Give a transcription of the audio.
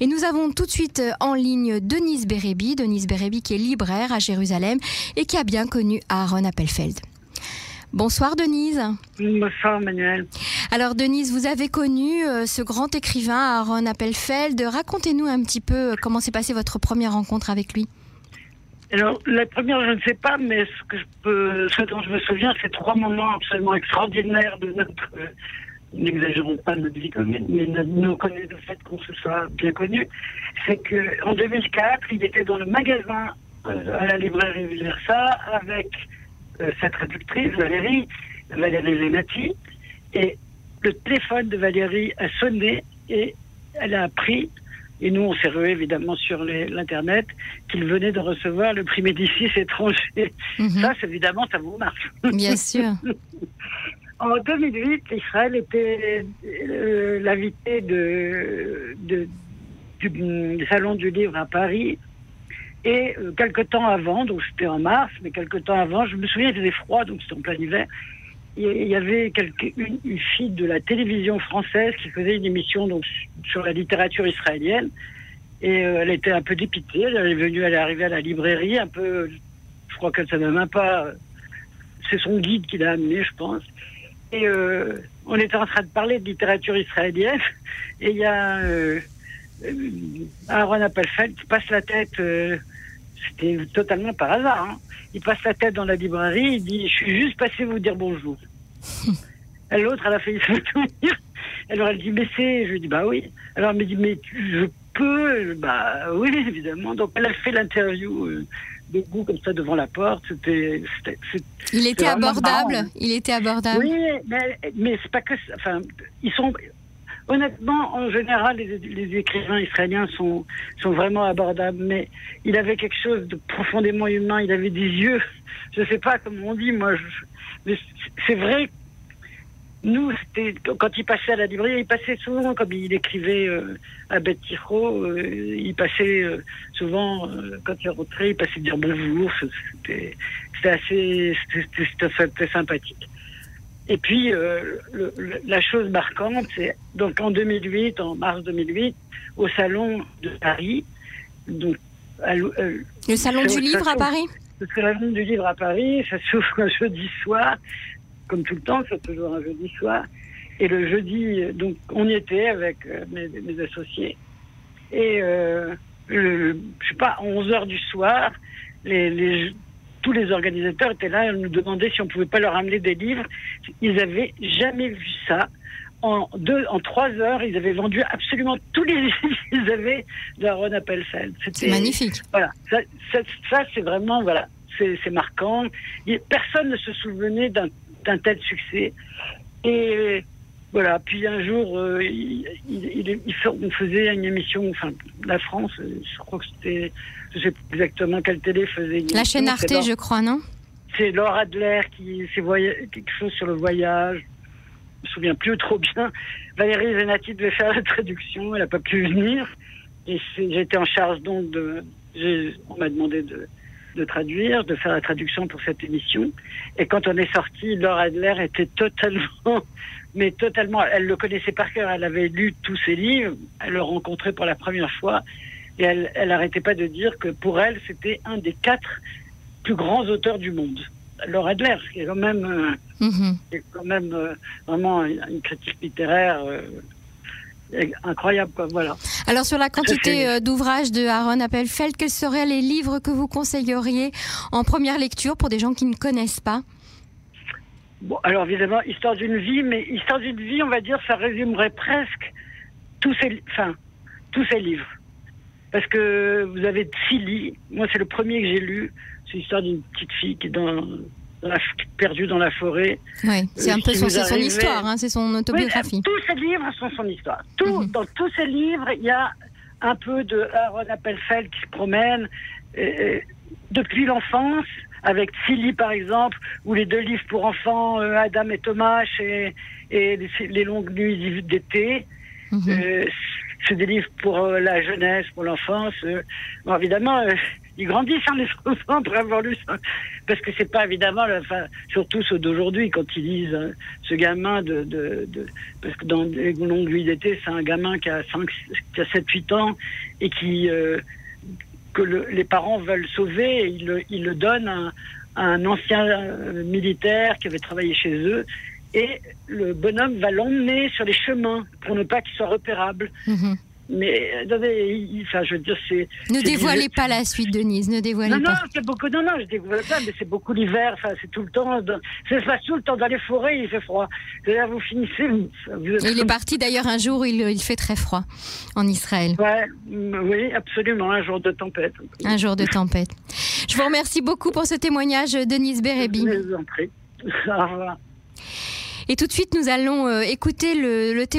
Et nous avons tout de suite en ligne Denise Bérébi, Denise Bérébi qui est libraire à Jérusalem et qui a bien connu Aaron Appelfeld. Bonsoir Denise. Bonsoir Manuel. Alors Denise, vous avez connu euh, ce grand écrivain Aaron Appelfeld. Racontez-nous un petit peu euh, comment s'est passée votre première rencontre avec lui. Alors la première, je ne sais pas, mais ce que je peux, ce dont je me souviens, c'est trois moments absolument extraordinaires de notre. Euh, n'exagérons pas notre vie mais nous connaît le fait qu'on se soit bien connu. C'est que en 2004, il était dans le magasin à la librairie Versa avec euh, cette traductrice, Valérie, Valérie Lenati, et le téléphone de Valérie a sonné et elle a appris, et nous on s'est rué évidemment sur l'internet, qu'il venait de recevoir le prix Médicis étranger. Mhm. Ça, évidemment, ça vous marche. Bien sûr. en 2008, Israël était euh, l'invité du Salon du Livre à Paris et euh, quelque temps avant, donc c'était en mars, mais quelque temps avant, je me souviens, il faisait froid, donc c'était en plein hiver. Il y avait une, fille de la télévision française qui faisait une émission donc, sur la littérature israélienne. Et euh, elle était un peu dépitée. Elle est venue, elle est arrivée à la librairie, un peu. Je crois qu'elle savait même pas. C'est son guide qui l'a amenée, je pense. Et euh, on était en train de parler de littérature israélienne. Et il y a euh, Aaron Appelfeld qui passe la tête, euh, c'était totalement par hasard, hein. il passe la tête dans la librairie, il dit Je suis juste passé vous dire bonjour. L'autre, elle a fait se souvenir. Alors elle dit Mais c'est. Je lui dis Bah oui. Alors elle me dit Mais je Bah oui, évidemment. Donc elle a fait l'interview. Euh, debout comme ça devant la porte, c'était. Il était abordable. Hein. Il était abordable. Oui, mais, mais c'est pas que. Enfin, ils sont. Honnêtement, en général, les, écrivains israéliens sont, sont vraiment abordables, mais il avait quelque chose de profondément humain, il avait des yeux, je ne sais pas comment on dit, moi, mais c'est vrai, nous, quand il passait à la librairie, il passait souvent, comme il écrivait euh, à Beth euh, il passait euh, souvent, quand il rentrait, il passait dire bonjour, c'était assez, c'était sympathique. Et puis, euh, la chose marquante, c'est donc en 2008, en mars 2008, au salon de Paris. Donc, euh, le salon du livre à Paris? Le salon du livre à Paris, ça s'ouvre un jeudi soir, comme tout le temps, c'est toujours un jeudi soir. Et le jeudi, donc, on y était avec euh, mes, associés. Et, je sais pas, à 11 h du soir, les, les, tous les organisateurs étaient là, ils nous demandaient si on pouvait pas leur amener des livres. Ils avaient jamais vu ça. En deux, en trois heures, ils avaient vendu absolument tous les livres qu'ils avaient d'Aaron Appelfeld. C'est magnifique. Voilà, ça, ça, c'est vraiment voilà, c'est marquant. Personne ne se souvenait d'un tel succès. Et voilà, puis un jour, euh, il, il, il, on faisait une émission, enfin, la France, je crois que c'était je sais pas exactement quelle télé faisait. La chaîne Arte, je crois, non? C'est Laura Adler qui fait quelque chose sur le voyage. Je me souviens plus trop bien. Valérie Zenati devait faire la traduction, elle n'a pas pu venir. Et j'étais en charge donc de. On m'a demandé de, de traduire, de faire la traduction pour cette émission. Et quand on est sorti, Laura Adler était totalement, mais totalement, elle le connaissait par cœur, elle avait lu tous ses livres, elle le rencontrait pour la première fois. Et elle, elle n'arrêtait pas de dire que pour elle, c'était un des quatre plus grands auteurs du monde. Laura Adler, qui est quand même, euh, mhm. quand même euh, vraiment une critique littéraire euh, incroyable. Quoi, voilà. Alors sur la quantité d'ouvrages de Aaron Appelfeld, quels seraient les livres que vous conseilleriez en première lecture pour des gens qui ne connaissent pas? Bon, alors évidemment, Histoire d'une vie, mais Histoire d'une vie, on va dire, ça résumerait presque tous ces, enfin, tous ces livres. Parce que vous avez Silly, moi c'est le premier que j'ai lu, c'est l'histoire d'une petite fille qui est dans, perdue dans la forêt. Oui, c'est un peu son, son histoire, hein, c'est son autobiographie. tous ces livres sont son histoire. Tout, mhm. Dans tous ces livres, il y a un peu de Aaron Appelfeld qui se promène euh, depuis l'enfance, avec Silly par exemple, ou les deux livres pour enfants, euh, Adam et Thomas, et, et les longues nuits d'été. Mhm. Euh, c'est des livres pour euh, la jeunesse, pour l'enfance. Euh. Bon, évidemment, euh, ils grandissent les enfants après avoir lu ça. Parce que c'est pas évidemment, surtout ceux d'aujourd'hui, quand ils lisent hein, ce gamin de, de, de, Parce que dans les longues nuits d'été, c'est un gamin qui a, 5, qui a 7-8 ans et qui. que le, les parents veulent sauver ils le, donnent à, un ancien militaire qui avait travaillé chez eux et le bonhomme va l'emmener sur les chemins pour ne pas qu'il soit repérable. Mhm. Mais attendez, enfin, je veux dire, c'est. Ne c'est dévoilez pas la suite, Denise, ne dévoilez Non, non, pas. c'est beaucoup. Non, non, je découvre pas, mais c'est beaucoup l'hiver. Enfin, c'est tout le temps. dans- Ça se passe tout le temps dans les forêts. Il fait froid. C'est-à-dire, vous finissez. Vous, êtes il est parti d'ailleurs un jour où il, il fait très froid en Israël. Ouais, mm, oui, absolument. Un jour de tempête. Un jour de tempête. Je vous remercie beaucoup pour ce témoignage, Denise Bérébi. Je vous en prie. Au revoir. Et tout de suite, nous allons euh, écouter le, le témoignage.